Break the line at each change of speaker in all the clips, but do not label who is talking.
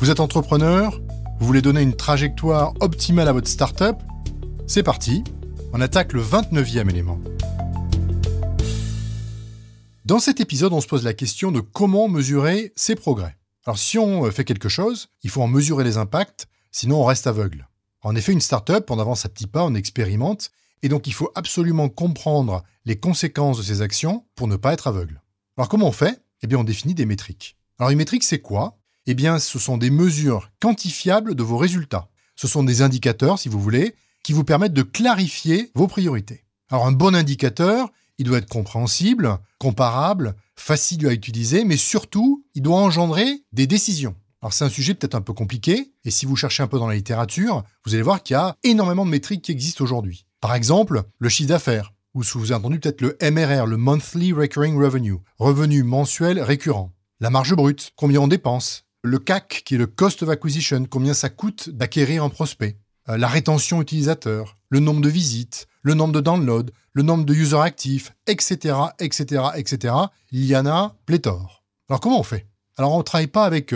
Vous êtes entrepreneur Vous voulez donner une trajectoire optimale à votre startup C'est parti, on attaque le 29e élément. Dans cet épisode, on se pose la question de comment mesurer ses progrès. Alors si on euh, fait quelque chose, il faut en mesurer les impacts, sinon on reste aveugle. En effet, une startup, on avance à petits pas, on expérimente, et donc il faut absolument comprendre les conséquences de ses actions pour ne pas être aveugle. Alors comment on fait? Eh bien on définit des métriques. Alors une métrique c'est quoi? Eh bien, ce sont des mesures quantifiables de vos résultats. Ce sont des indicateurs, si vous voulez, qui vous permettent de clarifier vos priorités. Alors, un bon indicateur, il doit être compréhensible, comparable, facile à utiliser, mais surtout, il doit engendrer des décisions. Alors c'est un sujet peut-être un peu compliqué, et si vous cherchez un peu dans la littérature, vous allez voir qu'il y a énormément de métriques qui existent aujourd'hui. Par exemple, le chiffre d'affaires, ou si vous avez entendu peut-être le MRR, le Monthly Recurring Revenue, revenu mensuel récurrent. La marge brute, combien on dépense, le CAC, qui est le Cost of Acquisition, combien ça coûte d'acquérir un prospect, euh, la rétention utilisateur, le nombre de visites, le nombre de downloads, le nombre de users actifs, etc., etc., etc. Il y en a pléthore. Alors comment on fait? Alors on ne travaille pas avec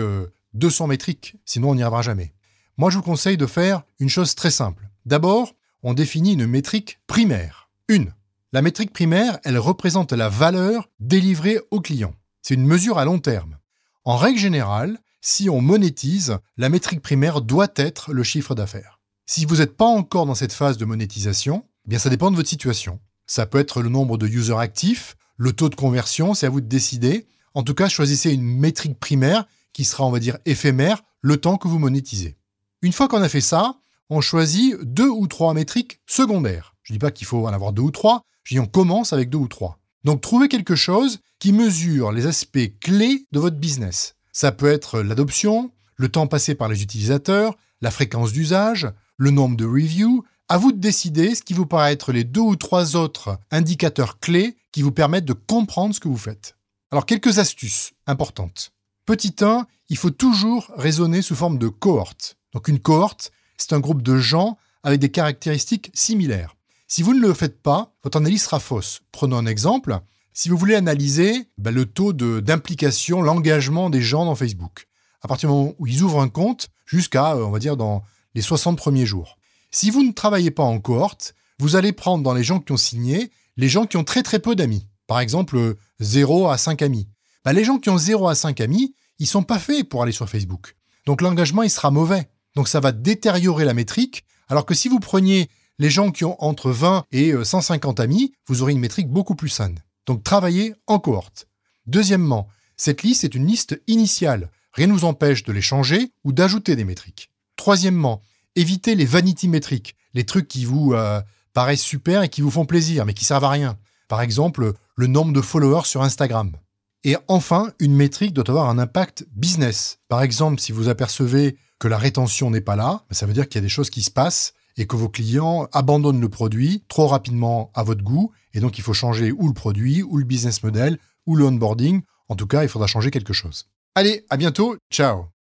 200 euh, métriques, sinon on n'y arrivera jamais. Moi je vous conseille de faire une chose très simple. D'abord, on définit une métrique primaire. Une. La métrique primaire, elle représente la valeur délivrée au client. C'est une mesure à long terme. En règle générale, si on monétise, la métrique primaire doit être le chiffre d'affaires. Si vous n'êtes pas encore dans cette phase de monétisation, eh bien ça dépend de votre situation. Ça peut être le nombre de users actifs, le taux de conversion, c'est à vous de décider. En tout cas, choisissez une métrique primaire qui sera, on va dire, éphémère le temps que vous monétisez. Une fois qu'on a fait ça, on choisit deux ou trois métriques secondaires. Je ne dis pas qu'il faut en avoir deux ou trois, je dis on commence avec deux ou trois. Donc trouvez quelque chose qui mesure les aspects clés de votre business. Ça peut être l'adoption, le temps passé par les utilisateurs, la fréquence d'usage, le nombre de reviews. À vous de décider ce qui vous paraît être les deux ou trois autres indicateurs clés qui vous permettent de comprendre ce que vous faites. Alors quelques astuces importantes. Petit 1, il faut toujours raisonner sous forme de cohorte. Donc une cohorte, c'est un groupe de gens avec des caractéristiques similaires. Si vous ne le faites pas, votre analyse sera fausse. Prenons un exemple. Si vous voulez analyser ben, le taux d'implication, l'engagement des gens dans Facebook, à partir du moment où ils ouvrent un compte jusqu'à, euh, on va dire, dans les 60 premiers jours. Si vous ne travaillez pas en cohorte, vous allez prendre dans les gens qui ont signé les gens qui ont très très peu d'amis. Par exemple, 0 à 5 amis. Ben, les gens qui ont 0 à 5 amis, ils sont pas faits pour aller sur Facebook. Donc l'engagement, il sera mauvais. Donc ça va détériorer la métrique. Alors que si vous preniez les gens qui ont entre 20 et 150 euh, amis, vous aurez une métrique beaucoup plus saine. Donc travaillez en cohorte. Deuxièmement, cette liste est une liste initiale. Rien ne vous empêche de les changer ou d'ajouter des métriques. Troisièmement, évitez les vanity métriques, les trucs qui vous euh, paraissent super et qui vous font plaisir mais qui servent à rien. Par exemple, le nombre de followers sur Instagram. Et enfin, une métrique doit avoir un impact business. Par exemple, si vous apercevez que la rétention n'est pas là, ça veut dire qu'il y a des choses qui se passent et que vos clients abandonnent le produit trop rapidement à votre goût. Et donc, il faut changer ou le produit, ou le business model, ou le onboarding. En tout cas, il faudra changer quelque chose. Allez, à bientôt. Ciao